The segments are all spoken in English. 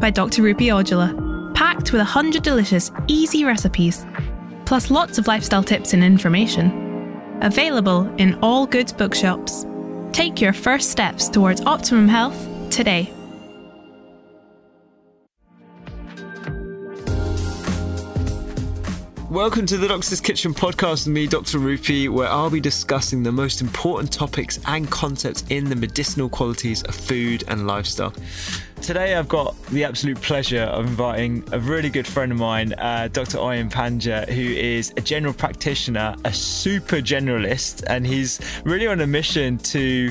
by Dr. Rupy Aujla. Packed with 100 delicious, easy recipes, plus lots of lifestyle tips and information. Available in all good bookshops. Take your first steps towards optimum health today. Welcome to the Doctor's Kitchen podcast with me, Dr. Rupy, where I'll be discussing the most important topics and concepts in the medicinal qualities of food and lifestyle. Today, I've got the absolute pleasure of inviting a really good friend of mine, uh, Dr. Ayan Panja, who is a general practitioner, a super generalist, and he's really on a mission to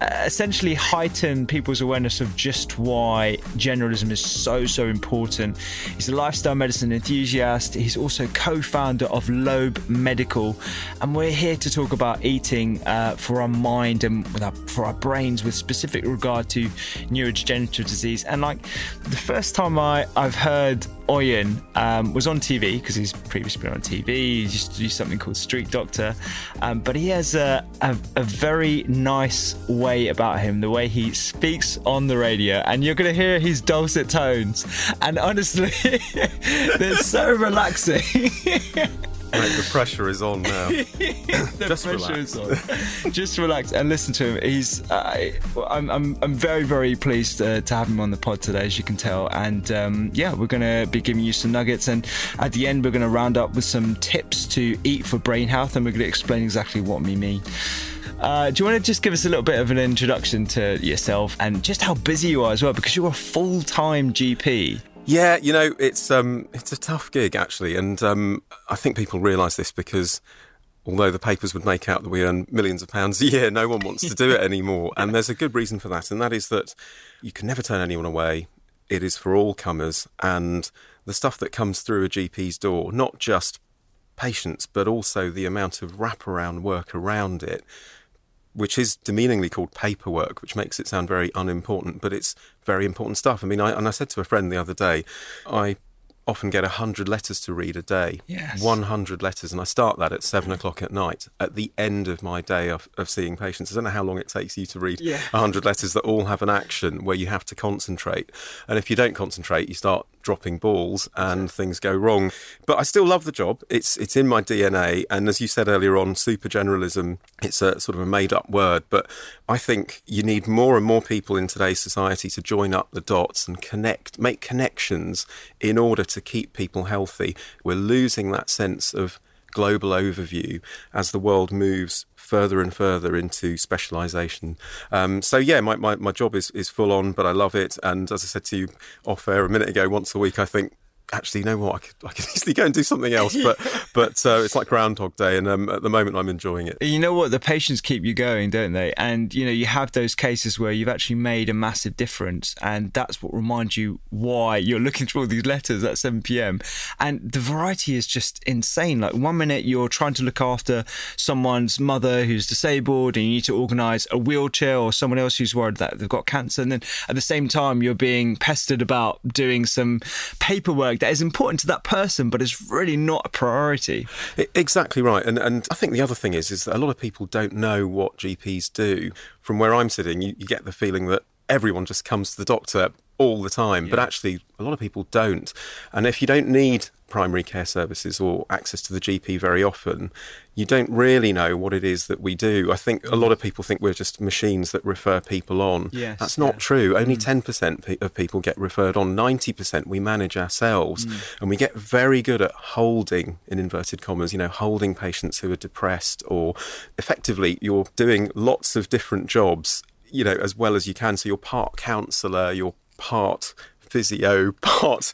uh, essentially heighten people's awareness of just why generalism is so, so important. He's a lifestyle medicine enthusiast, he's also co founder of Lobe Medical, and we're here to talk about eating uh, for our mind and our, for our brains with specific regard to neurodegenerative disease. And like the first time I, I've heard Ayan um, was on TV because he's previously been on TV. He used to do something called Street Doctor, um, but he has a, a, a, very nice way about him, the way he speaks on the radio, and you're going to hear his dulcet tones. And honestly, they're so relaxing. Mate, the pressure is on now. the Just pressure relax. is on. Just relax and listen to him. He's. Uh, I'm, I'm. I'm very, very pleased uh, to have him on the pod today, as you can tell. And um, yeah, we're going to be giving you some nuggets, and at the end, we're going to round up with some tips to eat for brain health, and we're going to explain exactly what we mean. Uh, do you want to just give us a little bit of an introduction to yourself and just how busy you are as well? Because you're a full time GP. Yeah, you know, it's um, it's a tough gig actually, and um, I think people realise this because although the papers would make out that we earn millions of pounds a year, no one wants to do it anymore, and there's a good reason for that, and that is that you can never turn anyone away. It is for all comers, and the stuff that comes through a GP's door, not just patients, but also the amount of wraparound work around it which is demeaningly called paperwork, which makes it sound very unimportant, but it's very important stuff. I mean, I, and I said to a friend the other day, I often get 100 letters to read a day. Yes. 100 letters. And I start that at seven o'clock at night at the end of my day of, of seeing patients. I don't know how long it takes you to read yeah. 100 letters that all have an action where you have to concentrate. And if you don't concentrate, you start dropping balls and things go wrong. But I still love the job. It's it's in my DNA. And as you said earlier on, super generalism, it's a sort of a made up word. But I think you need more and more people in today's society to join up the dots and connect, make connections in order to keep people healthy. We're losing that sense of global overview as the world moves further and further into specialisation. Um, so yeah, my, my, my job is, is full on, but I love it. And as I said to you off air a minute ago, once a week, I think actually, you know what? I could, I could easily go and do something else, but but uh, it's like Groundhog Day, and um, at the moment, I'm enjoying it. You know what? The patients keep you going, don't they? And you know, you have those cases where you've actually made a massive difference, and that's what reminds you why you're looking through all these letters at 7 p.m. And the variety is just insane. Like one minute you're trying to look after someone's mother who's disabled, and you need to organise a wheelchair, or someone else who's worried that they've got cancer, and then at the same time you're being pestered about doing some paperwork that is important to that person, but it's really not a priority. Exactly right. And and I think the other thing is is that a lot of people don't know what GPs do. From where I'm sitting, you, you get the feeling that everyone just comes to the doctor all the time, but actually a lot of people don't. And if you don't need primary care services or access to the GP very often, you don't really know what it is that we do. I think a lot of people think we're just machines that refer people on. Yes, That's not yeah. true. Only mm. 10% of people get referred on, 90% we manage ourselves. Mm. And we get very good at holding, in inverted commas, you know, holding patients who are depressed or effectively you're doing lots of different jobs, you know, as well as you can. So you're part counsellor, you're part physio, part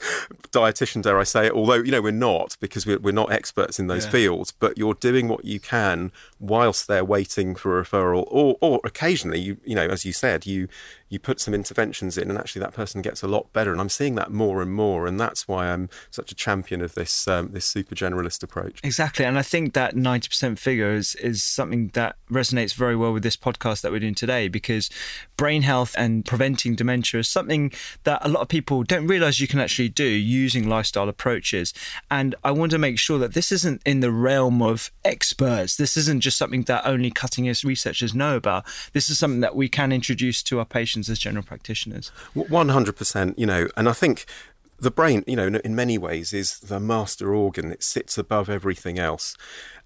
dietitian, dare I say it, although, you know, we're not because we're, we're not experts in those Yeah. fields, but you're doing what you can whilst they're waiting for a referral or, or occasionally, you, you know, as you said, you, you put some interventions in and actually that person gets a lot better. And I'm seeing that more and more. And that's why I'm such a champion of this, um, this super generalist approach. Exactly, and I think that ninety percent figure is is something that resonates very well with this podcast that we're doing today because brain health and preventing dementia is something that a lot of people don't realize you can actually do using lifestyle approaches. And I want to make sure that this isn't in the realm of experts. This isn't just something that only cutting edge researchers know about. This is something that we can introduce to our patients as general practitioners. One hundred percent, you know, and I think the brain, you know, in- many ways is the master organ. It sits above everything else,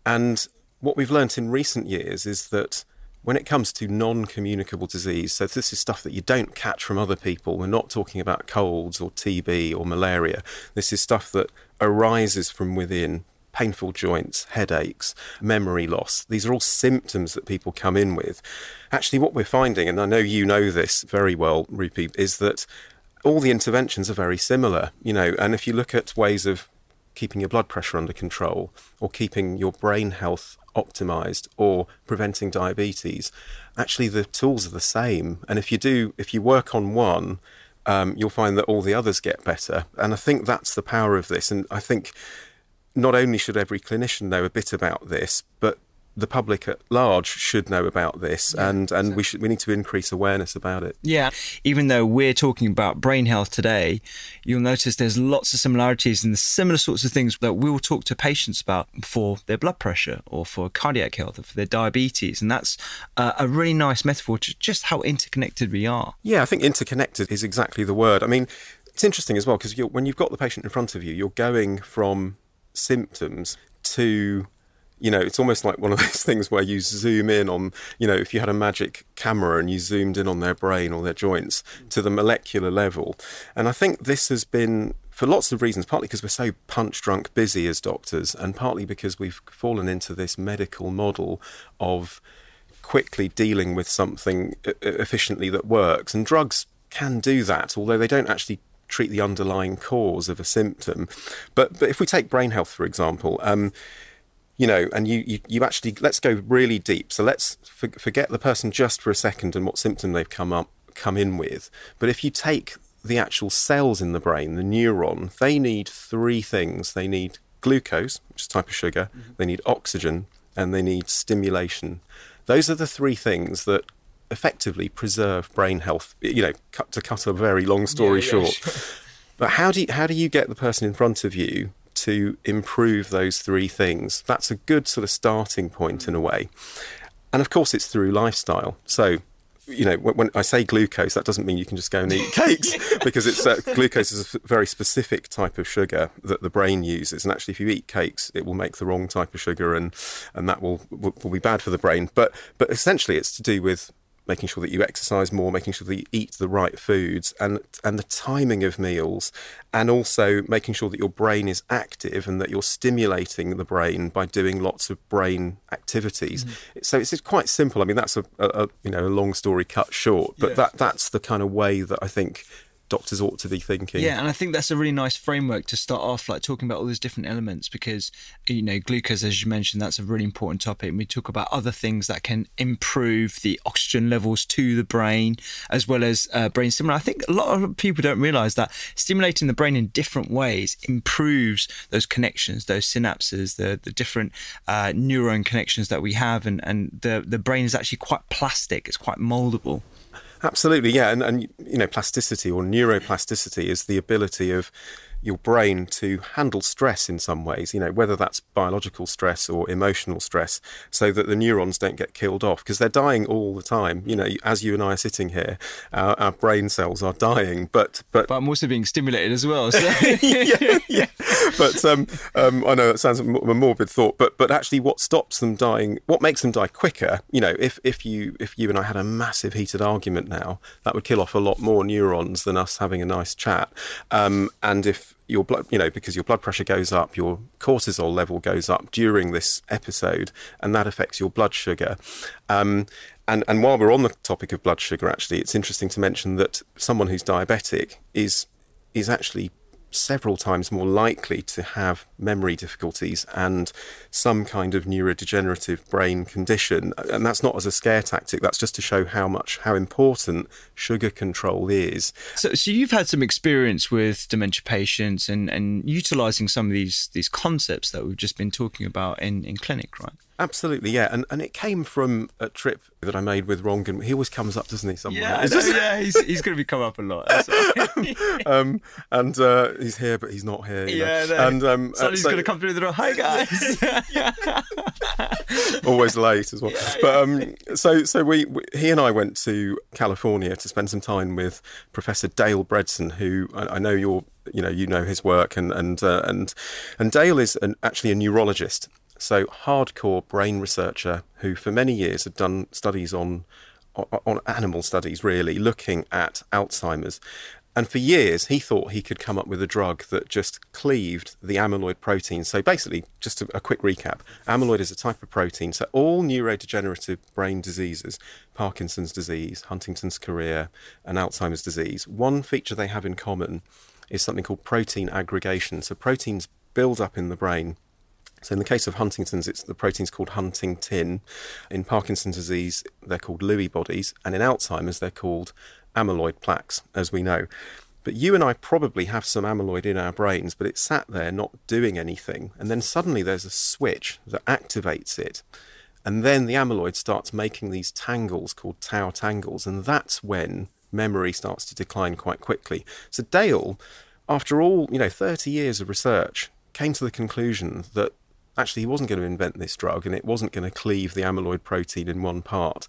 and what we've learnt in recent years is that when it comes to non-communicable disease, so this is stuff that you don't catch from other people. We're not talking about colds or TB or malaria. This is stuff that arises from within. Painful joints, headaches, memory loss. These are all symptoms that people come in with. Actually, what we're finding, and I know you know this very well, Rupy, is that all the interventions are very similar, you know, and if you look at ways of keeping your blood pressure under control or keeping your brain health optimized or preventing diabetes, actually the tools are the same. And if you do, if you work on one, um, you'll find that all the others get better. And I think that's the power of this. And I think not only should every clinician know a bit about this, but the public at large should know about this, and, and we should we need to increase awareness about it. Yeah, even though we're talking about brain health today, you'll notice there's lots of similarities and the similar sorts of things that we'll talk to patients about for their blood pressure or for cardiac health or for their diabetes. And that's uh, a really nice metaphor to just how interconnected we are. Yeah, I think interconnected is exactly the word. I mean, it's interesting as well because when you've got the patient in front of you, you're going from symptoms to you know, it's almost like one of those things where you zoom in on, you know, if you had a magic camera and you zoomed in on their brain or their joints to the molecular level. And I think this has been, for lots of reasons, partly because we're so punch drunk busy as doctors, and partly because we've fallen into this medical model of quickly dealing with something efficiently that works. And drugs can do that, although they don't actually treat the underlying cause of a symptom. But, but if we take brain health, for example, um, you know, and you, you, you actually let's go really deep. So let's for, forget the person just for a second and what symptom they've come up come in with. But if you take the actual cells in the brain, the neuron, they need three things. They need glucose, which is a type of sugar. They need oxygen, and they need stimulation. Those are the three things that effectively preserve brain health. You know, cut, to cut a very long story short. But how do you, how do you get the person in front of you to improve those three things? That's a good sort of starting point in a way. And of course, it's through lifestyle. So, you know, when, when I say glucose, that doesn't mean you can just go and eat cakes because it's uh, glucose is a very specific type of sugar that the brain uses. And actually, if you eat cakes, it will make the wrong type of sugar, and and that will will, will be bad for the brain. But but essentially, it's to do with making sure that you exercise more, making sure that you eat the right foods, and and the timing of meals, and also making sure that your brain is active and that you're stimulating the brain by doing lots of brain activities. Mm-hmm. So it's, it's quite simple. I mean, that's a, a, a you know a long story cut short, but that that's the kind of way that I think doctors ought to be thinking. Yeah, and I think that's a really nice framework to start off, like talking about all these different elements, because you know, glucose, as you mentioned, that's a really important topic. And we talk about other things that can improve the oxygen levels to the brain, as well as uh, brain stimuli. I think a lot of people don't realize that stimulating the brain in different ways improves those connections, those synapses, the the different uh, neuron connections that we have, and and the the brain is actually quite plastic. It's quite moldable. Absolutely, yeah, and and you know, plasticity or neuroplasticity is the ability of your brain to handle stress in some ways, you know, whether that's biological stress or emotional stress, so that the neurons don't get killed off because they're dying all the time. You know, as you and I are sitting here, our, our brain cells are dying, but but but I'm also being stimulated as well. So. yeah, yeah. But um, um, I know it sounds a morbid thought, but but actually, what stops them dying? What makes them die quicker? You know, if if you if you and I had a massive heated argument now, that would kill off a lot more neurons than us having a nice chat. Um, and if your blood, you know, because your blood pressure goes up, your cortisol level goes up during this episode, and that affects your blood sugar. Um, and, and while we're on the topic of blood sugar, actually, it's interesting to mention that someone who's diabetic is is actually several times more likely to have memory difficulties and some kind of neurodegenerative brain condition. And that's not as a scare tactic, that's just to show how much, how important sugar control is. So, so you've had some experience with dementia patients and, and utilizing some of these, these concepts that we've just been talking about in, in clinic, right? Absolutely, yeah, and and it came from a trip that I made with Rangan. He always comes up, doesn't he? Somewhere? Yeah, yeah, he's, he's going to be come up a lot. um, and uh, he's here, but he's not here. yeah, no. and um, uh, he's so, going to come through the door. Hi guys. always late as well. Yeah, but um, so so we, we, he and I went to California to spend some time with Professor Dale Bredesen, who I, I know you're you know you know his work and and uh, and and Dale is an, actually a neurologist so, hardcore brain researcher who, for many years, had done studies on, on animal studies, really looking at Alzheimer's. And for years, he thought he could come up with a drug that just cleaved the amyloid protein. So basically, just a, a, quick recap amyloid is a type of protein. So all neurodegenerative brain diseases, Parkinson's disease, Huntington's chorea, and Alzheimer's disease, one feature they have in common is something called protein aggregation. So proteins build up in the brain so in the case of Huntington's, it's the protein's called huntingtin. In Parkinson's disease, they're called Lewy bodies, and in Alzheimer's, they're called amyloid plaques, as we know. But you and I probably have some amyloid in our brains, but it's sat there not doing anything. And then suddenly there's a switch that activates it. And then the amyloid starts making these tangles called tau tangles. And that's when memory starts to decline quite quickly. So Dale, after all, you know, 30 years of research, came to the conclusion that actually he wasn't going to invent this drug and it wasn't going to cleave the amyloid protein in one part.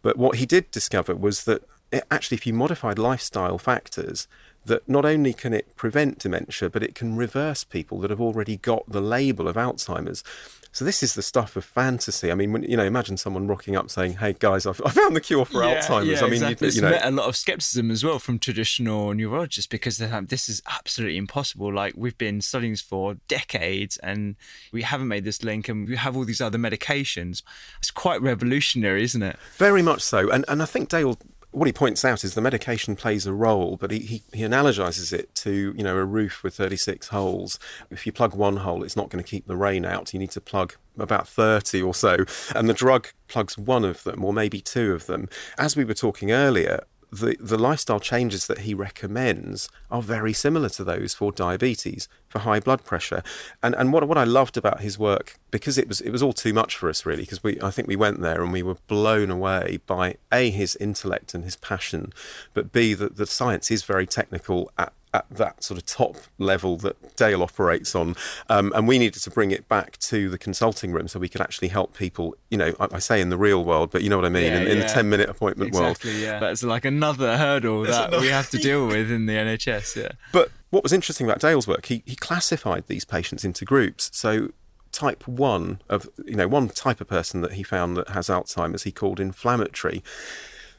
But what he did discover was that it, actually, if you modified lifestyle factors, that not only can it prevent dementia, but it can reverse people that have already got the label of Alzheimer's. So this is the stuff of fantasy. I mean, when, you know, imagine someone rocking up saying, "Hey guys, I've, I found the cure for yeah, Alzheimer's." Yeah, I mean, exactly. you, you know, met a lot of skepticism as well from traditional neurologists because they're like, "This is absolutely impossible." Like we've been studying this for decades, and we haven't made this link, and we have all these other medications. It's quite revolutionary, isn't it? Very much so, and and I think Dale what he points out is the medication plays a role, but he, he, he, analogizes it to, you know, a roof with 36 holes. If you plug one hole, it's not going to keep the rain out. You need to plug about 30 or so, and the drug plugs one of them or maybe two of them. As we were talking earlier, the, the lifestyle changes that he recommends are very similar to those for diabetes, for high blood pressure. And and what what I loved about his work, because it was it was all too much for us really, because we I think we went there and we were blown away by A his intellect and his passion, but B that the science is very technical at at that sort of top level that Dale operates on. Um, and we needed to bring it back to the consulting room so we could actually help people, you know, I, I say in the real world, but you know what I mean, yeah, in, in the 10 minute appointment exactly, world. Yeah. That's like another hurdle that another... we have to deal with in the NHS. Yeah. But what was interesting about Dale's work, he, he classified these patients into groups. So type 1 of, you know, one type of person that he found that has Alzheimer's, he called inflammatory.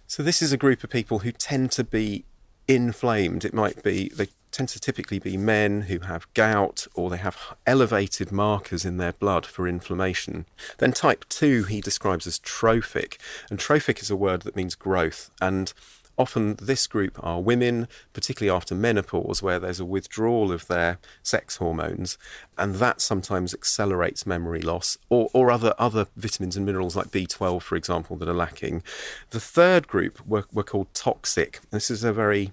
So this is a group of people who tend to be inflamed. It might be they tend to typically be men who have gout or they have elevated markers in their blood for inflammation. Then type 2 he describes as trophic, and trophic is a word that means growth and Often, this group are women, particularly after menopause, where there's a withdrawal of their sex hormones, and that sometimes accelerates memory loss, or, or other, other vitamins and minerals like B12, for example, that are lacking. The third group were, were called toxic. This is a very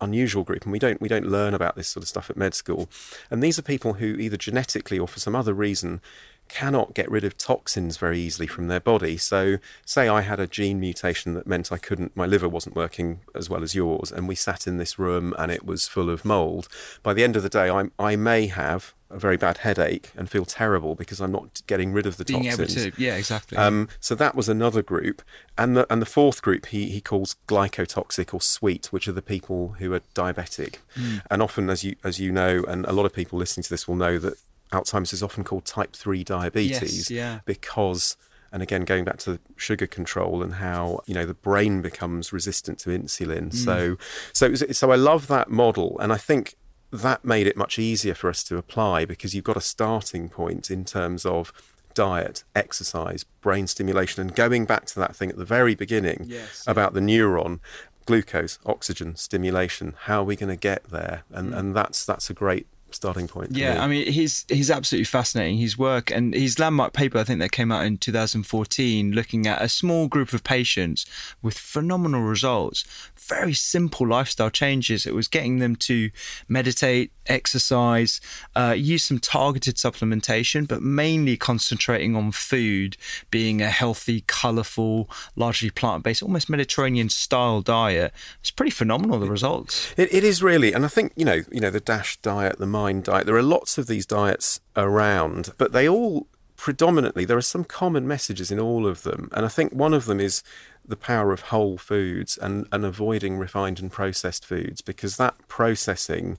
unusual group, and we don't we don't learn about this sort of stuff at med school. And these are people who either genetically or for some other reason cannot get rid of toxins very easily from their body. So, say I had a gene mutation that meant I couldn't, my liver wasn't working as well as yours, and we sat in this room and it was full of mold. By the end of the day, I, I may have a very bad headache and feel terrible because I'm not getting rid of the Being toxins. able to, yeah, exactly. Um, so that was another group, and the and the fourth group he he calls glycotoxic or sweet, which are the people who are diabetic, Hmm. and often as you as you know, and a lot of people listening to this will know that Alzheimer's is often called type three diabetes, Yes, yeah. because. And again, going back to sugar control and how you know the brain becomes resistant to insulin. Mm. So, so so I love that model, and I think that made it much easier for us to apply because you've got a starting point in terms of diet, exercise, brain stimulation, and going back to that thing at the very beginning Yes. about the neuron, glucose, oxygen, stimulation. How are we going to get there? And mm. and that's that's a great starting point. for me. Yeah, I mean, he's he's absolutely fascinating. His work and his landmark paper, I think that came out in 2014, looking at a small group of patients with phenomenal results. Very simple lifestyle changes. It was getting them to meditate, exercise, uh, use some targeted supplementation, but mainly concentrating on food, being a healthy, colourful, largely plant-based, almost Mediterranean style diet. It's pretty phenomenal the results. It, it is really, and I think you know, you know, the Dash diet, the Mind diet. There are lots of these diets around, but they all predominantly there are some common messages in all of them, and I think one of them is the power of whole foods and, and avoiding refined and processed foods because that processing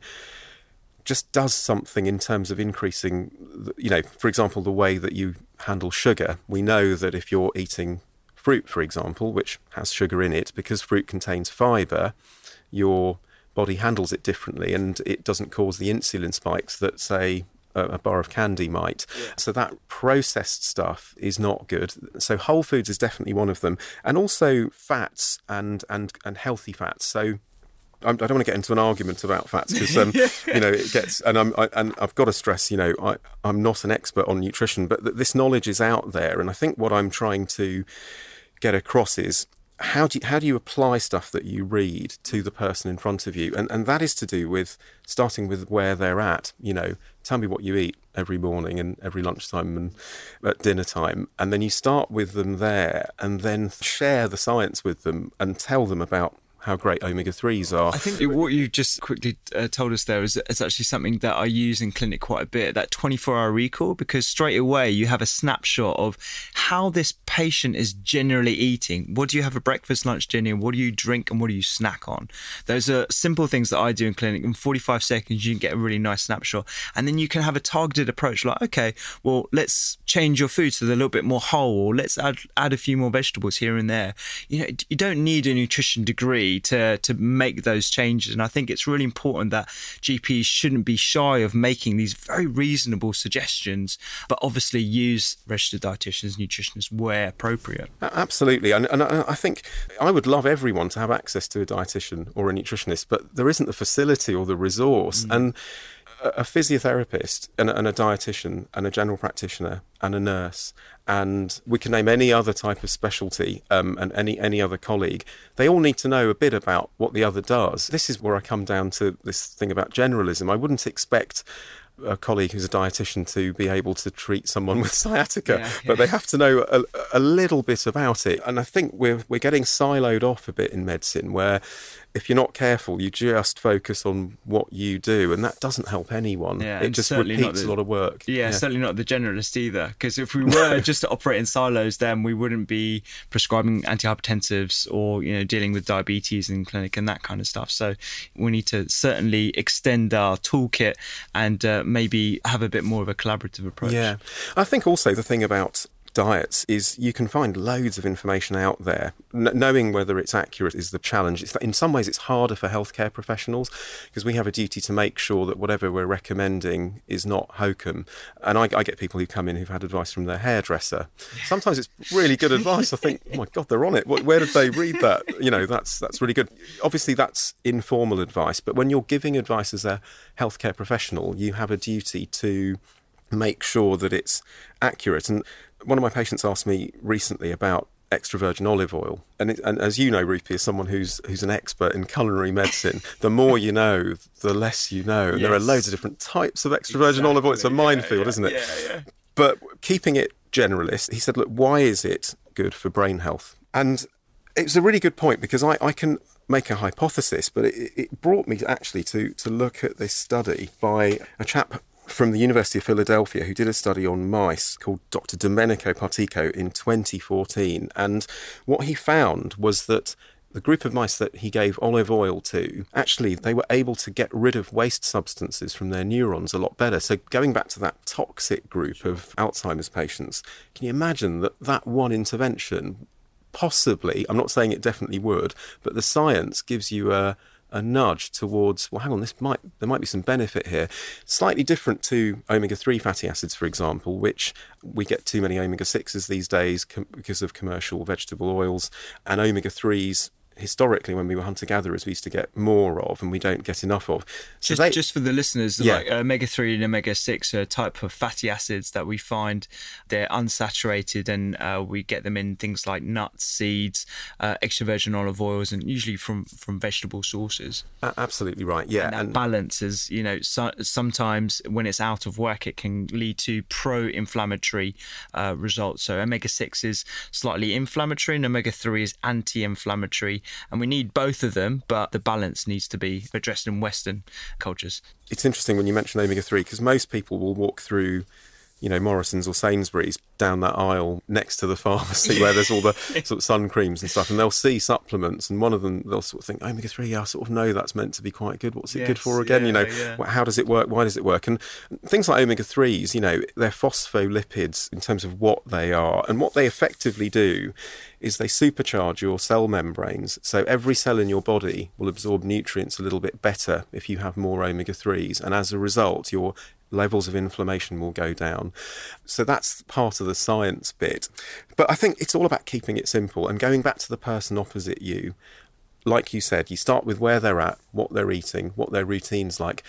just does something in terms of increasing, the- you know, for example, the way that you handle sugar. We know that if you're eating fruit, for example, which has sugar in it, because fruit contains fibre, your body handles it differently and it doesn't cause the insulin spikes that, say, a, a bar of candy might. So that processed stuff is not good. So whole foods is definitely one of them, and also fats and and and healthy fats. So I'm, I don't want to get into an argument about fats because um, you know it gets and I'm I, and I've got to stress you know I I'm not an expert on nutrition but th- this knowledge is out there and I think what I'm trying to get across is how do you, how do you apply stuff that you read to the person in front of you? And and that is to do with starting with where they're at you know tell me what you eat every morning and every lunchtime and at dinner time. And then you start with them there and then share the science with them and tell them about how great omega 3s are I think what you just quickly uh, told us there is, is actually something that I use in clinic quite a bit that 24 hour recall, because straight away you have a snapshot of how this patient is generally eating. What do you have for breakfast, lunch, dinner? What do you drink and what do you snack on? Those are simple things that I do in clinic. In 45 seconds, you can get a really nice snapshot. And then you can have a targeted approach like, okay, well, let's change your food so they're a little bit more whole, or let's add, add a few more vegetables here and there. You know, you don't need a nutrition degree to to make those changes. And I think it's really important that GPs shouldn't be shy of making these very reasonable suggestions, but obviously use registered dietitians, nutritionists where appropriate. Absolutely, and, and I I think I would love everyone to have access to a dietitian or a nutritionist, but there isn't the facility or the resource. Mm. And a, physiotherapist and a, and a dietitian and a general practitioner and a nurse, and we can name any other type of specialty um, and any any other colleague. They all need to know a bit about what the other does. This is where I come down to this thing about generalism. I wouldn't expect a colleague who's a dietitian to be able to treat someone with sciatica, Yeah, but they have to know a, a little bit about it. And I think we're we're getting siloed off a bit in medicine, where if you're not careful, you just focus on what you do, and that doesn't help anyone. Yeah, it just repeats the- a lot of work. Yeah, certainly not the generalist either. Because if we were just to operate in silos, then we wouldn't be prescribing antihypertensives or you know dealing with diabetes in clinic and that kind of stuff. So we need to certainly extend our toolkit and uh, maybe have a bit more of a collaborative approach. Yeah. I think also the thing about diets is you can find loads of information out there. N- knowing whether it's accurate is the challenge. It's, in some ways, it's harder for healthcare professionals because we have a duty to make sure that whatever we're recommending is not hokum. And I, I get people who come in who've had advice from their hairdresser. Sometimes it's really good advice. I think, oh my God, they're on it. Where did they read that? You know, that's that's really good. Obviously, that's informal advice, but when you're giving advice as a healthcare professional, you have a duty to make sure that it's accurate. And one of my patients asked me recently about extra virgin olive oil, and, it, and as you know, Rupy, as someone who's who's an expert in culinary medicine, the more you know, the less you know. And there are loads of different types of extra virgin olive oil. It's a Exactly. Yeah, minefield, yeah, isn't it? yeah, yeah. but keeping it generalist, he said, look, why is it good for brain health? And it was a really good point because I, I can make a hypothesis, but it, it brought me actually to, to look at this study by a chap from the University of Philadelphia who did a study on mice called Dr. Domenico Praticò in 2014. And what he found was that the group of mice that he gave olive oil to, actually, they were able to get rid of waste substances from their neurons a lot better. So, going back to that toxic group of Alzheimer's patients, can you imagine that that one intervention possibly, I'm not saying it definitely would, but the science gives you a, a nudge towards well hang on this might there might be some benefit here. Slightly different to omega-3 fatty acids for example which we get too many omega-6s these days com- because of commercial vegetable oils and omega-3s historically when we were hunter gatherers we used to get more of and we don't get enough of. So just, they, just for the listeners yeah. like omega-3 and omega-6 are a type of fatty acids that we find. They're unsaturated and uh, we get them in things like nuts seeds uh, extra virgin olive oils and usually from from vegetable sources. Absolutely right yeah and that and, balance is you know so, sometimes when it's out of work it can lead to pro-inflammatory uh, results. So omega-6 is slightly inflammatory and omega-3 is anti-inflammatory and we need both of them, but the balance needs to be addressed in Western cultures. It's interesting when you mention omega 3 because most people will walk through you know, Morrison's or Sainsbury's down that aisle next to the pharmacy where there's all the sort of sun creams and stuff, and they'll see supplements, and one of them they'll sort of think omega three. I sort of know that's meant to be quite good. What's it yes, good for again? Yeah, you know, yeah. how does it work? Why does it work? And things like omega threes, you know, they're phospholipids in terms of what they are, and what they effectively do is they supercharge your cell membranes. So every cell in your body will absorb nutrients a little bit better if you have more omega 3s. And as a result, your levels of inflammation will go down. So that's part of the science bit. But I think it's all about keeping it simple and going back to the person opposite you. Like you said, you start with where they're at, what they're eating, what their routine's like.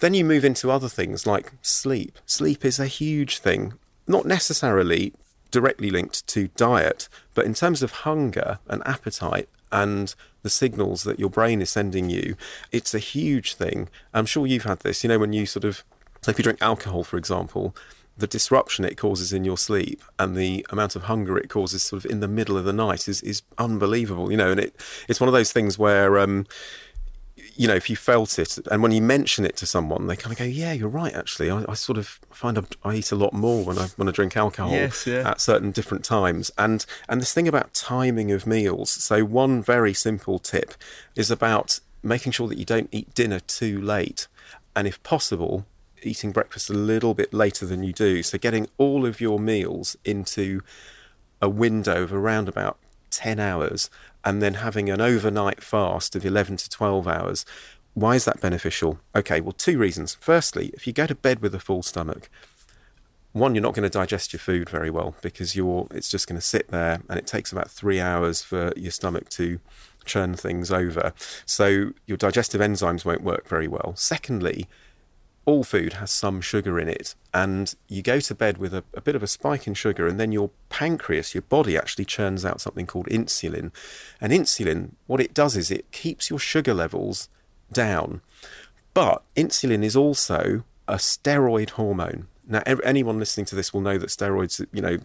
Then you move into other things like sleep. Sleep is a huge thing, not necessarily directly linked to diet, but in terms of hunger and appetite and the signals that your brain is sending you, it's a huge thing. I'm sure you've had this, you know, when you sort of, so if you drink alcohol, for example, the disruption it causes in your sleep and the amount of hunger it causes sort of in the middle of the night is, is unbelievable, you know, and it, it's one of those things where, um, you know, if you felt it, and when you mention it to someone, they kind of go, "Yeah, you're right. Actually, I, I sort of find I, I, eat a lot more when I when I drink alcohol yes, yeah. at certain different times." And and this thing about timing of meals. So one very simple tip is about making sure that you don't eat dinner too late, and if possible, eating breakfast a little bit later than you do. So getting all of your meals into a window of around about 10 hours and then having an overnight fast of 11 to 12 hours. Why is that beneficial? Okay, well, two reasons. Firstly, if you go to bed with a full stomach, one, you're not going to digest your food very well because you're it's just going to sit there and it takes about three hours for your stomach to churn things over. So your digestive enzymes won't work very well. Secondly, all food has some sugar in it, and you go to bed with a, a, bit of a spike in sugar, and then your pancreas, your body, actually churns out something called insulin. And insulin, what it does is it keeps your sugar levels down. But insulin is also a steroid hormone. Now, anyone listening to this will know that steroids, you know,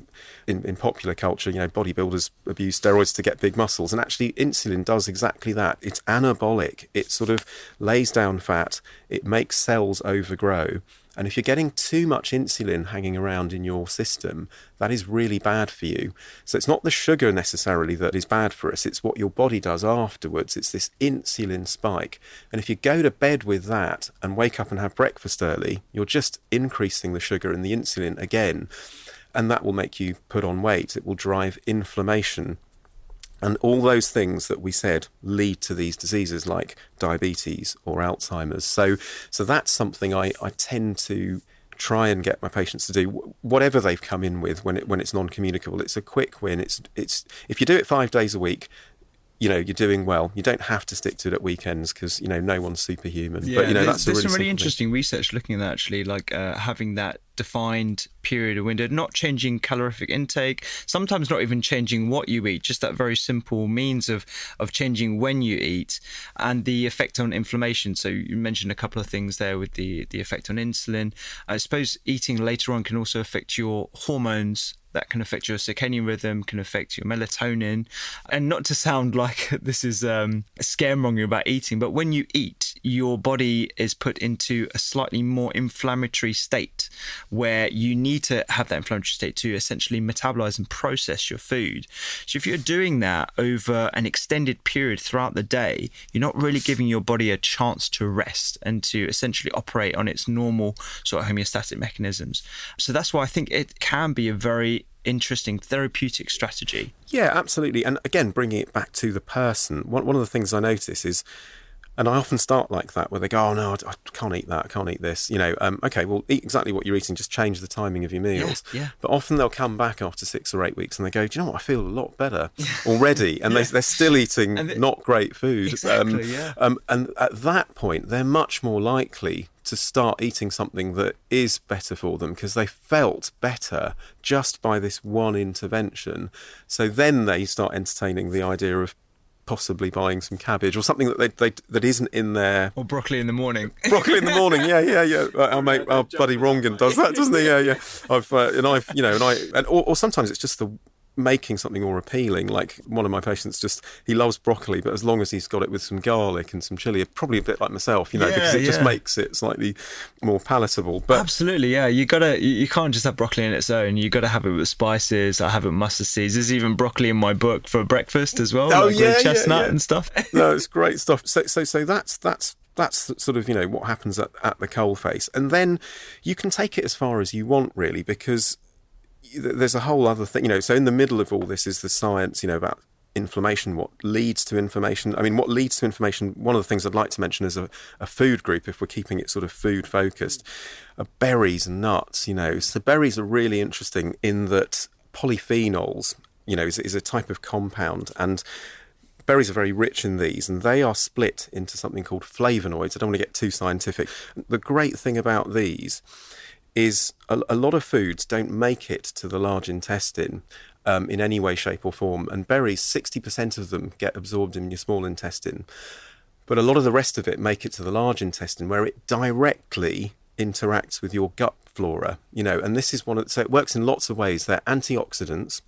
in, in popular culture, you know, bodybuilders abuse steroids to get big muscles. And actually, insulin does exactly that. It's anabolic. It sort of lays down fat. It makes cells overgrow. And if you're getting too much insulin hanging around in your system, that is really bad for you. So it's not the sugar necessarily that is bad for us, it's what your body does afterwards. It's this insulin spike. And if you go to bed with that and wake up and have breakfast early, you're just increasing the sugar and the insulin again. And that will make you put on weight. It will drive inflammation and all those things that we said lead to these diseases like diabetes or Alzheimer's. So, so that's something I, I tend to try and get my patients to do whatever they've come in with when it when it's non-communicable. It's a quick win. It's it's if you do it five days a week, you know you're doing well. You don't have to stick to it at weekends because you know no one's superhuman. Yeah, but you know there's, that's there's really some really simple thing. interesting research looking at actually, like uh, having that defined period of window, not changing calorific intake, sometimes not even changing what you eat, just that very simple means of of changing when you eat and the effect on inflammation. So you mentioned a couple of things there with the the effect on insulin. I suppose eating later on can also affect your hormones that can affect your circadian rhythm, can affect your melatonin. And not to sound like this is um, scaremongering about eating, but when you eat, your body is put into a slightly more inflammatory state where you need to have that inflammatory state to essentially metabolize and process your food. So if you're doing that over an extended period throughout the day, you're not really giving your body a chance to rest and to essentially operate on its normal sort of homeostatic mechanisms. So that's why I think it can be a very interesting therapeutic strategy. Yeah, absolutely. And again, bringing it back to the person, one, one of the things I notice is, and I often start like that, where they go, "Oh no, I, I can't eat that. I can't eat this." You know, um, okay, well, eat exactly what you're eating. Just change the timing of your meals. yeah. But often they'll come back after six or eight weeks and they go, "Do you know what? I feel a lot better already." And they, they're still eating not great food. Exactly, yeah. Um, and at that point, they're much more likely to start eating something that is better for them because they felt better just by this one intervention. So then they start entertaining the idea of possibly buying some cabbage or something that they, they that isn't in their Or broccoli in the morning. broccoli in the morning. Yeah, yeah, yeah. Right, Our mate, our buddy Rangan does that, doesn't he? Yeah, yeah. I've uh, and I've you know, and I and or, or sometimes it's just the making something more appealing. Like one of my patients, just he loves broccoli, but as long as he's got it with some garlic and some chili, probably a bit like myself, you know, because Yeah, it just makes it slightly more palatable. But Absolutely, yeah. You gotta, you can't just have broccoli on its own. You gotta have it with spices. I have it with mustard seeds. There's even broccoli in my book for breakfast as well, Oh, like yeah, with chestnut yeah. and stuff. no, it's great stuff. So, so, so that's that's that's sort of you know what happens at, at the coal face and then you can take it as far as you want, really, because there's a whole other thing, you know. So, in the middle of all this is the science, you know, about inflammation, what leads to inflammation. I mean, what leads to inflammation? One of the things I'd like to mention is a, a food group, if we're keeping it sort of food focused, berries and nuts. You know, so berries are really interesting in that polyphenols, you know, is, is a type of compound and berries are very rich in these and they are split into something called flavonoids. I don't want to get too scientific. The great thing about these is a, a lot of foods don't make it to the large intestine um, in any way, shape, or form. And berries, 60% of them get absorbed in your small intestine. But a lot of the rest of it make it to the large intestine where it directly interacts with your gut flora, you know, and this is one of, so it works in lots of ways. They're antioxidants.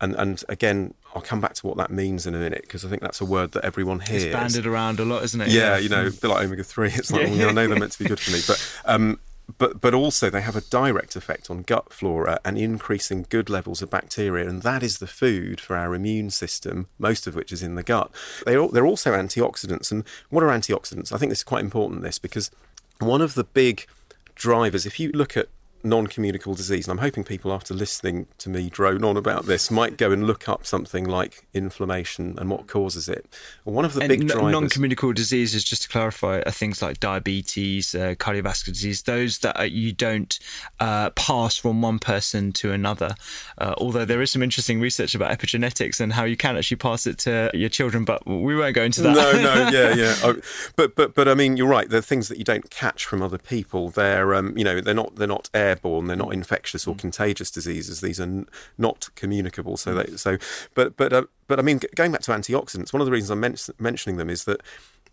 And, and again, I'll come back to what that means in a minute because I think that's a word that everyone hears. It's banded around a lot, isn't it? Yeah, you know, a bit like omega three. It's like, Yeah. well, you know, I know they're meant to be good for me, but um, but but also they have a direct effect on gut flora and increasing good levels of bacteria, and that is the food for our immune system, most of which is in the gut. They're they're also antioxidants, and what are antioxidants? I think this is quite important. This because one of the big drivers, if you look at non-communicable disease, and I'm hoping people after listening to me drone on about this might go and look up something like inflammation and what causes it. One of the And big drivers. non-communicable diseases, just to clarify, are things like diabetes, uh, cardiovascular disease, those that uh, you don't uh, pass from one person to another. Uh, although there is some interesting research about epigenetics and how you can actually pass it to your children, but we won't go into that. No, no, yeah, yeah. I- but but but I mean, you're right. They're things that you don't catch from other people. They're um, you know, they're not they're not airborne. They're not mm. infectious or mm. contagious diseases. These are n- not communicable. So mm. they so but but uh, but I mean, g- going back to antioxidants, one of the reasons I'm men- mentioning them is that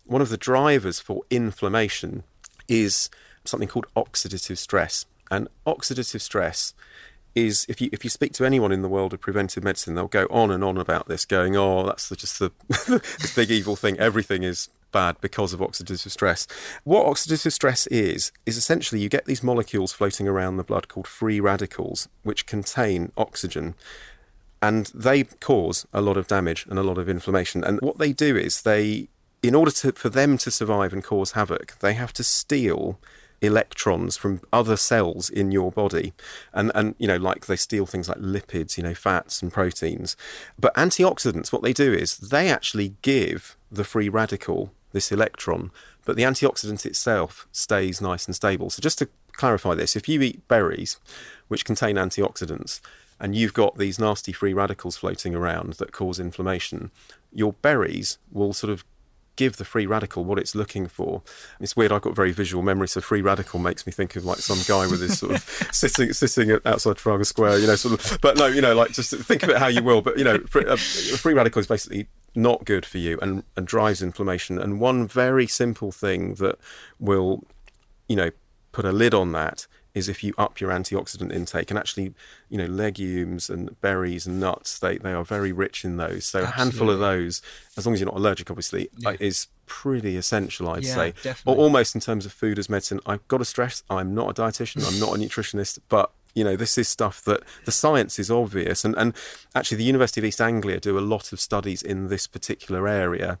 one of the drivers for inflammation is something called oxidative stress, and oxidative stress is if you if you speak to anyone in the world of preventive medicine, they'll go on and on about this, going, "Oh, that's the, just the this big evil thing. Everything is bad because of oxidative stress." What oxidative stress is is essentially you get these molecules floating around the blood called free radicals, which contain oxygen, and they cause a lot of damage and a lot of inflammation. And what they do is they, in order to for them to survive and cause havoc, they have to steal electrons from other cells in your body and and you know like they steal things like lipids you know fats and proteins but antioxidants what they do is they actually give the free radical this electron but the antioxidant itself stays nice and stable. So just to clarify this if you eat berries which contain antioxidants and you've got these nasty free radicals floating around that cause inflammation, your berries will sort of give the free radical what it's looking for. It's weird. I've got very visual memory, so free radical makes me think of like some guy with his sort of sitting sitting outside Trafalgar Square, you know, sort of. But no, you know, like just think of it how you will. But you know, free, uh, free radical is basically not good for you and and drives inflammation. And one very simple thing that will, you know, put a lid on that is if you up your antioxidant intake and actually you know legumes and berries and nuts they, they are very rich in those so Absolutely. a handful of those as long as you're not allergic obviously yeah. uh, is pretty essential i'd yeah, say definitely. or almost in terms of food as medicine i've got to stress i'm not a dietitian i'm not a nutritionist but you know this is stuff that the science is obvious and and actually the university of east anglia do a lot of studies in this particular area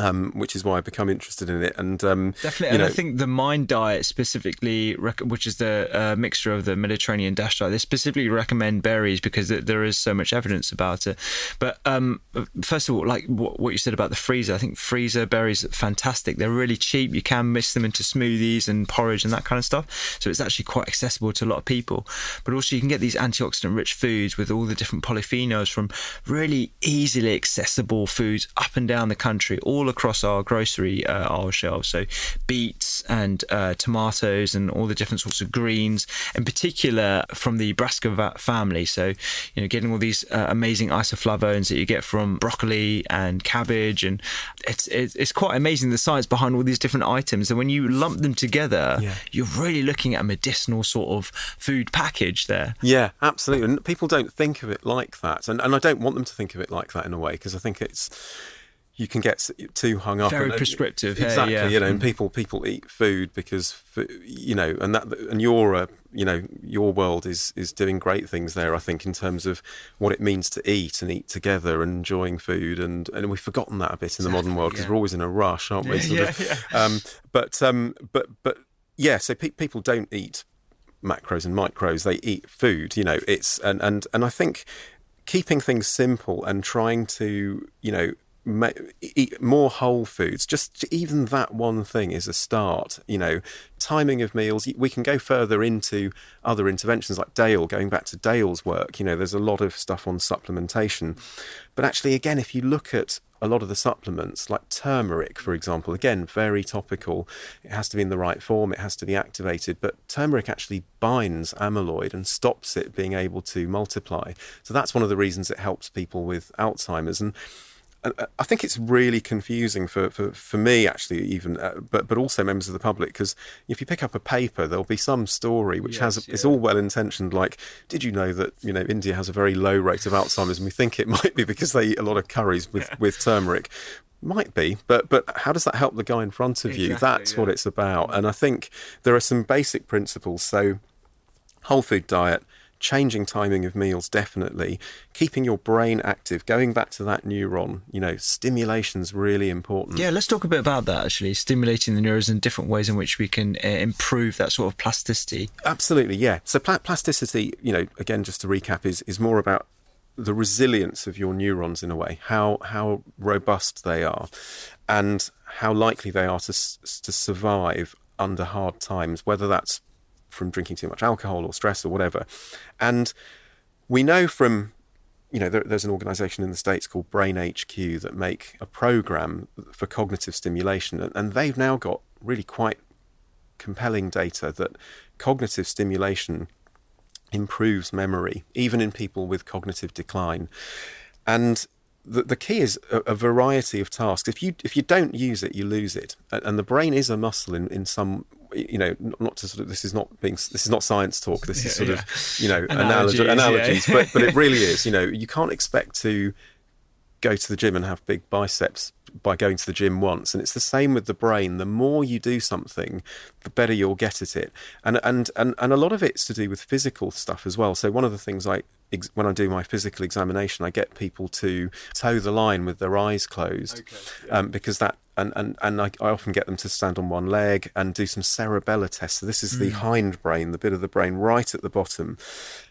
um, which is why I become interested in it. And um, definitely, and know, I think the Mind diet specifically, which is the uh, mixture of the Mediterranean Dash diet, they specifically recommend berries because there is so much evidence about it. But um, first of all, like what you said about the freezer, I think freezer berries are fantastic. They're really cheap. You can mix them into smoothies and porridge and that kind of stuff. So it's actually quite accessible to a lot of people. But also, you can get these antioxidant-rich foods with all the different polyphenols from really easily accessible foods up and down the country, all across our grocery uh, aisle shelves. So beets and uh, tomatoes and all the different sorts of greens, in particular from the brassica family. So you know, getting all these uh, amazing isoflavones that you get from broccoli and cabbage, and it's it's quite amazing the science behind all these different items. And when you lump them together, yeah. you're really looking at a medicinal sort of food package there. Yeah, absolutely. And people don't think of it like that, and and I don't want them to think of it like that in a way because I think it's you can get too hung up. Very and, prescriptive. Exactly. yeah. You know, and mm. people people eat food because you know, and that and your uh, you know your world is is doing great things there. I think in terms of what it means to eat and eat together and enjoying food, and and we've forgotten that a bit in the modern world because yeah. we're always in a rush, aren't we? yeah, yeah, yeah. Um, but um, but but yeah. So pe- people don't eat macros and micros; they eat food. You know, it's and and and I think keeping things simple and trying to you know eat more whole foods. Just even that one thing is a start. You know, timing of meals. We can go further into other interventions like Dale, going back to Dale's work. You know, there's a lot of stuff on supplementation. But actually, again, if you look at a lot of the supplements, like turmeric, for example, again, very topical. It has to be in the right form, it has to be activated, but turmeric actually binds amyloid and stops it being able to multiply. So that's one of the reasons it helps people with Alzheimer's. And I think it's really confusing for, for, for me actually even uh, but but also members of the public because if you pick up a paper there'll be some story which yes, has yeah. it's all well intentioned like did you know that you know India has a very low rate of Alzheimer's and we think it might be because they eat a lot of curries with, yeah. with turmeric might be but but how does that help the guy in front of you that's yeah. what it's about and I think there are some basic principles so whole food diet changing timing of meals definitely. Keeping your brain active going back to that neuron you know stimulation's really important. Yeah let's talk a bit about that actually stimulating the neurons in different ways in which we can uh, improve that sort of plasticity. Absolutely yeah. So pl- plasticity you know again just to recap is is more about the resilience of your neurons in a way how how robust they are and how likely they are to to survive under hard times whether that's from drinking too much alcohol or stress or whatever. And we know from you know, there, there's an organization in the States called Brain HQ that make a program for cognitive stimulation. And, and they've now got really quite compelling data that cognitive stimulation improves memory, even in people with cognitive decline. And the, the key is a, a, variety of tasks. If you if you don't use it, you lose it. And the brain is a muscle in, in some you know, not to sort of this is not being this is not science talk. This is sort yeah. of you know analogies, analogies yeah. but but it really is. You know, you can't expect to go to the gym and have big biceps by going to the gym once and it's the same with the brain the more you do something the better you'll get at it and and and, and a lot of it's to do with physical stuff as well so one of the things i when I do my physical examination, I get people to toe the line with their eyes closed, okay, yeah. um, because that and and and I, I, often get them to stand on one leg and do some cerebellar tests. So this is mm. the hindbrain, the bit of the brain right at the bottom.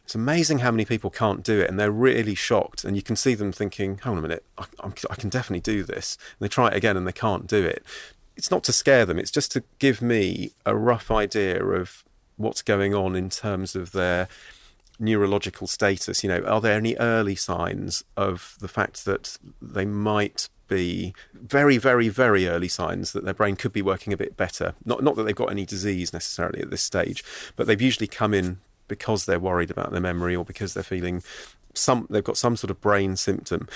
It's amazing how many people can't do it, and they're really shocked. And you can see them thinking, "Hold on a minute, I, I can definitely do this." And they try it again, and they can't do it. It's not to scare them; it's just to give me a rough idea of what's going on in terms of their neurological status. You know, are there any early signs of the fact that they might be very, very, very early signs that their brain could be working a bit better? Not, not that they've got any disease necessarily at this stage, but they've usually come in because they're worried about their memory or because they're feeling some they've got some sort of brain symptom.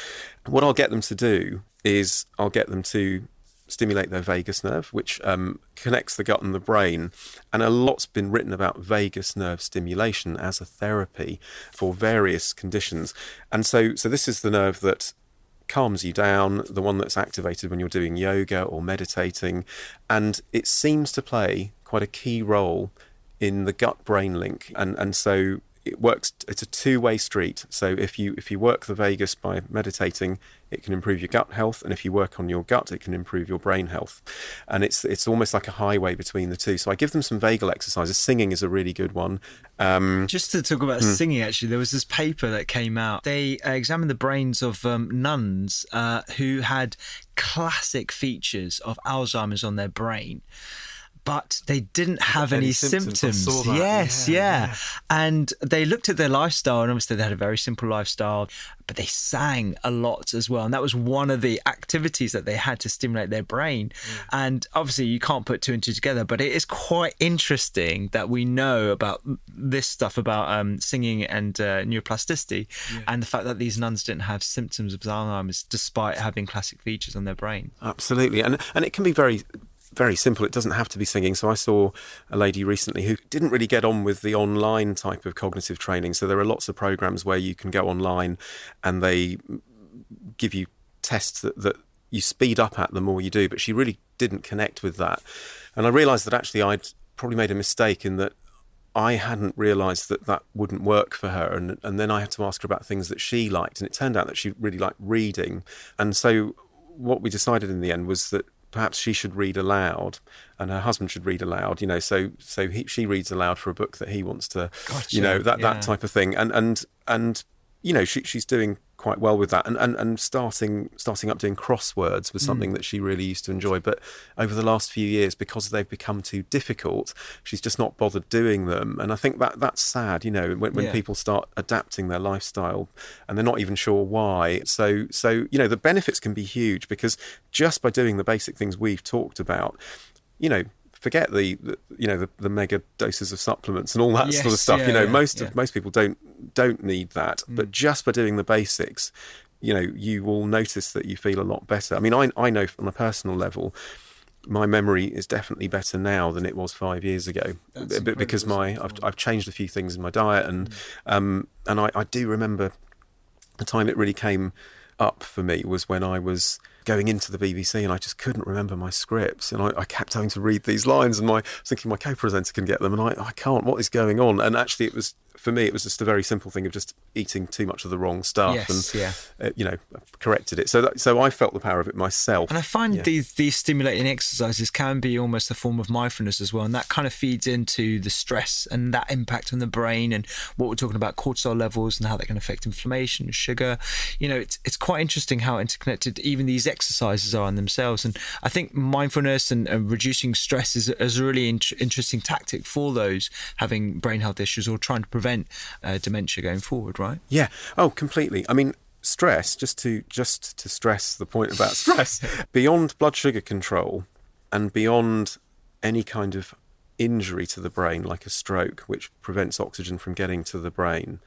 What I'll get them to do is I'll get them to stimulate their vagus nerve, which um, connects the gut and the brain. And a lot's been written about vagus nerve stimulation as a therapy for various conditions. And so, so this is the nerve that calms you down, the one that's activated when you're doing yoga or meditating. And it seems to play quite a key role in the gut brain link. And, and so it works it's a two-way street. So if you if you work the vagus by meditating it can improve your gut health and if you work on your gut it can improve your brain health. And it's it's almost like a highway between the two. So i give them some vagal exercises. Singing is a really good one. Um, just to talk about hmm. singing actually there was this paper that came out. They uh, examined the brains of um, nuns uh, who had classic features of alzheimer's on their brain but they didn't have any, any, symptoms. symptoms. Yes, yeah, yeah. yeah, And they looked at their lifestyle, and obviously they had a very simple lifestyle, but they sang a lot as well. And that was one of the activities that they had to stimulate their brain. Mm. And obviously, you can't put two and two together, but it is quite interesting that we know about this stuff about um, singing and uh, neuroplasticity yeah. and the fact that these nuns didn't have symptoms of Alzheimer's despite having classic features on their brain. Absolutely. And, and it can be very very simple. It doesn't have to be singing. So I saw a lady recently who didn't really get on with the online type of cognitive training. So there are lots of programs where you can go online and they give you tests that, that you speed up at the more you do. But she really didn't connect with that. And I realised that actually I'd probably made a mistake in that I hadn't realised that that wouldn't work for her, and and then I had to ask her about things that she liked, and it turned out that she really liked reading, and so what we decided in the end was that perhaps she should read aloud and her husband should read aloud you know so so he, she reads aloud for a book that he wants to gotcha. you know that yeah. that type of thing and and and you know she, she's doing quite well with that and, and and starting starting up doing crosswords was something mm. that she really used to enjoy but over the last few years because they've become too difficult she's just not bothered doing them and i think that that's sad you know when, when yeah. people start adapting their lifestyle and they're not even sure why so so you know the benefits can be huge because just by doing the basic things we've talked about you know forget the, the, you know the, the, mega doses of supplements and all that yes, sort of stuff. Yeah, you know, yeah, most yeah. of most people don't don't need that, mm. but just by doing the basics, you know, you will notice that you feel a lot better. I mean, I I know on a personal level. My memory is definitely better now than it was five years ago, That's because my I've, I've changed a few things in my diet and mm. um, and I, I do remember the time it really came up for me was when I was going into the BBC and I just couldn't remember my scripts. And I, I kept having to read these lines and my I was thinking my co-presenter can get them and I, I can't what is going on? And actually it was for me, it was just a very simple thing of just eating too much of the wrong stuff, yes, and yeah. uh, you know, corrected it. So, that, so I felt the power of it myself. And I find yeah. these these stimulating exercises can be almost a form of mindfulness as well, and that kind of feeds into the stress and that impact on the brain, and what we're talking about cortisol levels and how that can affect inflammation, sugar. You know, it's it's quite interesting how interconnected even these exercises are in themselves, and I think mindfulness and, and reducing stress is, is a really in- interesting tactic for those having brain health issues or trying to prevent prevent uh, dementia going forward, right? Yeah. Oh, completely. I mean, stress. Just to just to stress the point about stress. beyond blood sugar control, and beyond any kind of injury to the brain, like a stroke, which prevents oxygen from getting to the brain.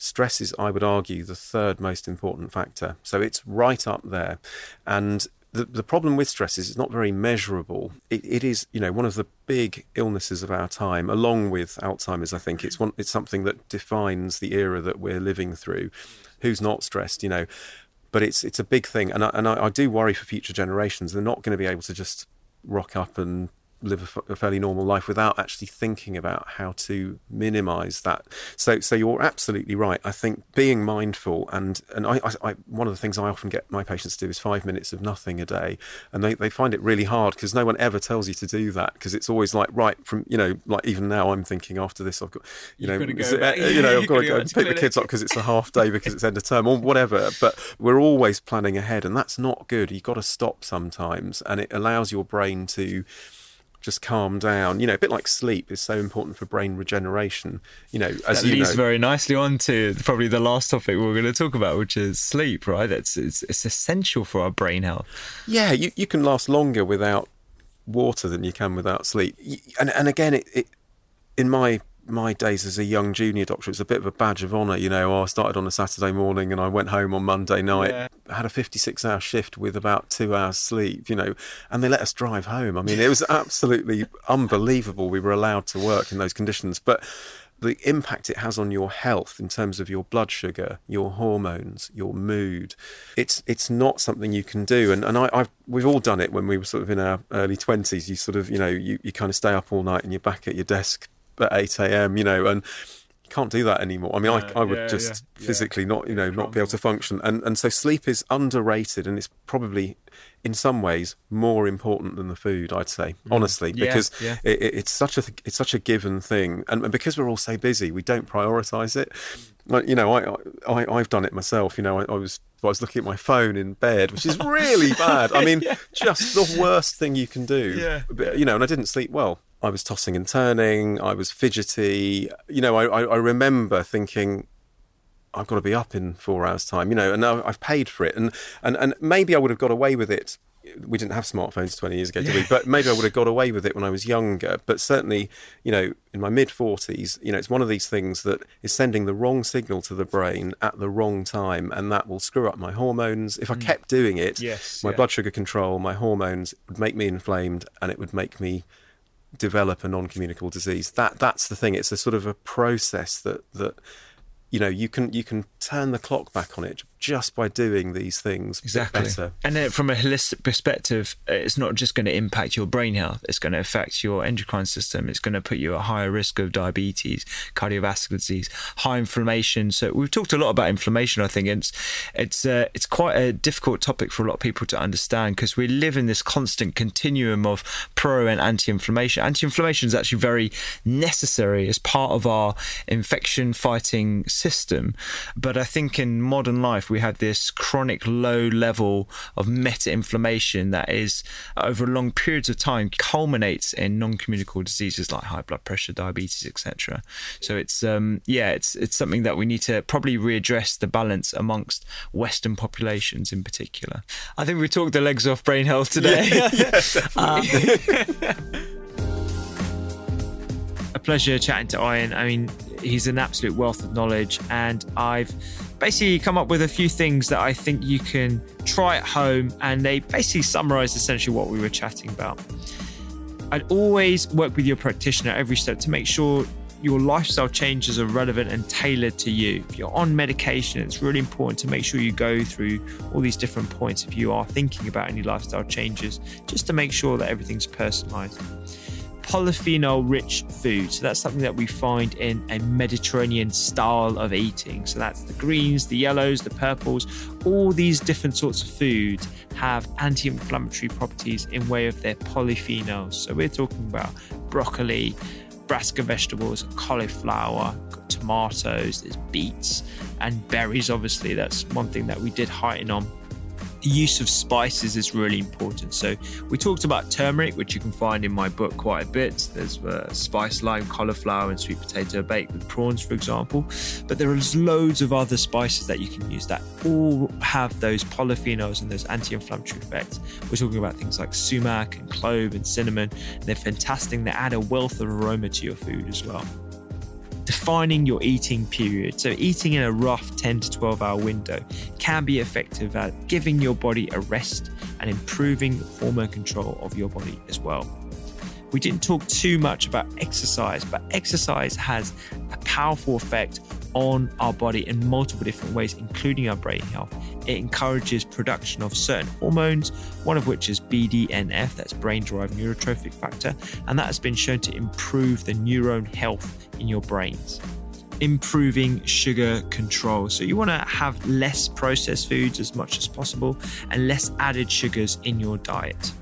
Stress is, I would argue, the third most important factor. So it's right up there. And the, the problem with stress is it's not very measurable. It, it is, you know, one of the big illnesses of our time, along with Alzheimer's. I think it's one, it's something that defines the era that we're living through. Who's not stressed, you know? But it's it's a big thing, and I, and I, I do worry for future generations. They're not going to be able to just rock up and live a, fairly normal life without actually thinking about how to minimize that. So, so you're absolutely right. I think being mindful and and I, I, one of the things I often get my patients to do is five minutes of nothing a day, and they, they find it really hard because no one ever tells you to do that because it's always like right from you know like even now I'm thinking after this I've got you know go you know I've got to go and pick the kids up because it's a half day because it's end of term or whatever. But we're always planning ahead, and that's not good. You've got to stop sometimes, and it allows your brain to just calm down. You know, a bit like sleep is so important for brain regeneration. You know, as that you leads know, very nicely on to probably the last topic we're going to talk about, which is sleep. Right? That's it's, it's essential for our brain health. yeah, you, you can last longer without water than you can without sleep. And and again, it, it in my my days as a young junior doctor, it was a bit of a badge of honour. You know, I started on a Saturday morning and I went home on Monday night. Yeah. Had a 56 hour shift with about two hours sleep, you know, and they let us drive home. I mean, it was absolutely unbelievable. We were allowed to work in those conditions. But the impact it has on your health in terms of your blood sugar, your hormones, your mood, it's it's not something you can do. And and I, I've we've all done it when we were sort of in our early twenties. You sort of you know you, you kind of stay up all night and you're back at your desk at eight a.m. You know and. You can't do that anymore. I mean, I, I would yeah, just yeah, yeah. physically not, you know, not be able to function. And and so sleep is underrated, and it's probably, in some ways, more important than the food. I'd say, honestly, Mm. Yeah, because yeah. it, it- it's such a it's such a given thing, and, and because we're all so busy, we don't prioritise it. Like, you know, I, I I've done it myself. You know, I, I was I was looking at my phone in bed, which is really bad. I mean, just the worst thing you can do. Yeah. But, you know, and I didn't sleep well. I was tossing and turning. I was fidgety. You know, I I, I remember thinking. I've got to be up in four hours' time, you know, and now I've paid for it, and, and and maybe I would have got away with it. We didn't have smartphones twenty years ago, did we? But maybe I would have got away with it when I was younger. But certainly, you know, in my mid forties, you know, it's one of these things that is sending the wrong signal to the brain at the wrong time, and that will screw up my hormones. If I mm. kept doing it, Yes, my yeah. blood sugar control, my hormones would make me inflamed, and it would make me develop a non-communicable disease. That that's the thing. It's a sort of a process that that you know you can you can turn the clock back on it just by doing these things Exactly. better. And then from a holistic perspective, uh, it's not just going to impact your brain health, it's going to affect your endocrine system. It's going to put you at higher risk of diabetes, cardiovascular disease, high inflammation. So we've talked a lot about inflammation, I think. and It's it's uh, it's quite a difficult topic for a lot of people to understand because we live in this constant continuum of pro and anti-inflammation. Anti-inflammation is actually very necessary as part of our infection fighting system. But I think in modern life, we have this chronic low level of meta inflammation that is, over long periods of time, culminates in non communicable diseases like high blood pressure, diabetes, etc. So it's, um, yeah, it's, it's something that we need to probably readdress the balance amongst Western populations in particular. I think we talked the legs off brain health today. Um, a pleasure chatting to Ayan. I mean, he's an absolute wealth of knowledge, and I've basically come up with a few things that I think you can try at home, and they basically summarize essentially what we were chatting about. I'd always work with your practitioner every step to make sure your lifestyle changes are relevant and tailored to you. If you're on medication, it's really important to make sure you go through all these different points if you are thinking about any lifestyle changes, just to make sure that everything's personalized polyphenol rich food. So that's something that we find in a Mediterranean style of eating. So that's the greens, the yellows, the purples, all these different sorts of foods have anti-inflammatory properties in way of their polyphenols. So we're talking about broccoli, brassica vegetables, cauliflower, tomatoes, there's beets and berries obviously. That's one thing that we did heighten on use of spices is really important. So we talked about turmeric, which you can find in my book quite a bit. There's uh, spice lime, cauliflower, and sweet potato baked with prawns, for example. But there is loads of other spices that you can use that all have those polyphenols and those anti-inflammatory effects. We're talking about things like sumac and clove and cinnamon. They're fantastic. They add a wealth of aroma to your food as well defining your eating period. So, eating in a rough 10 to 12 hour window can be effective at giving your body a rest and improving hormone control of your body as well. We didn't talk too much about exercise, but exercise has a powerful effect on our body in multiple different ways, including our brain health. It encourages production of certain hormones, one of which is BDNF, that's brain derived neurotrophic factor, and that has been shown to improve the neuron health in your brains. Improving sugar control. So, you want to have less processed foods as much as possible and less added sugars in your diet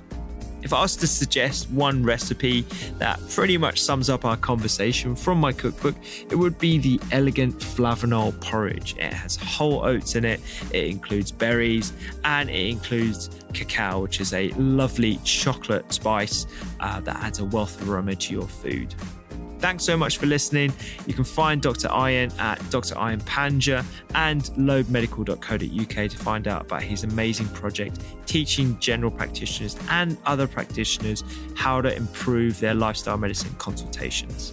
If I was to suggest one recipe that pretty much sums up our conversation from my cookbook, it would be the elegant flavanol porridge. It has whole oats in it, it includes berries, and it includes cacao, which is a lovely chocolate spice uh, that adds a wealth of aroma to your food. Thanks so much for listening. You can find Dr. Ayan at Dr. Panja and lobemedical.co.uk to find out about his amazing project teaching general practitioners and other practitioners how to improve their lifestyle medicine consultations.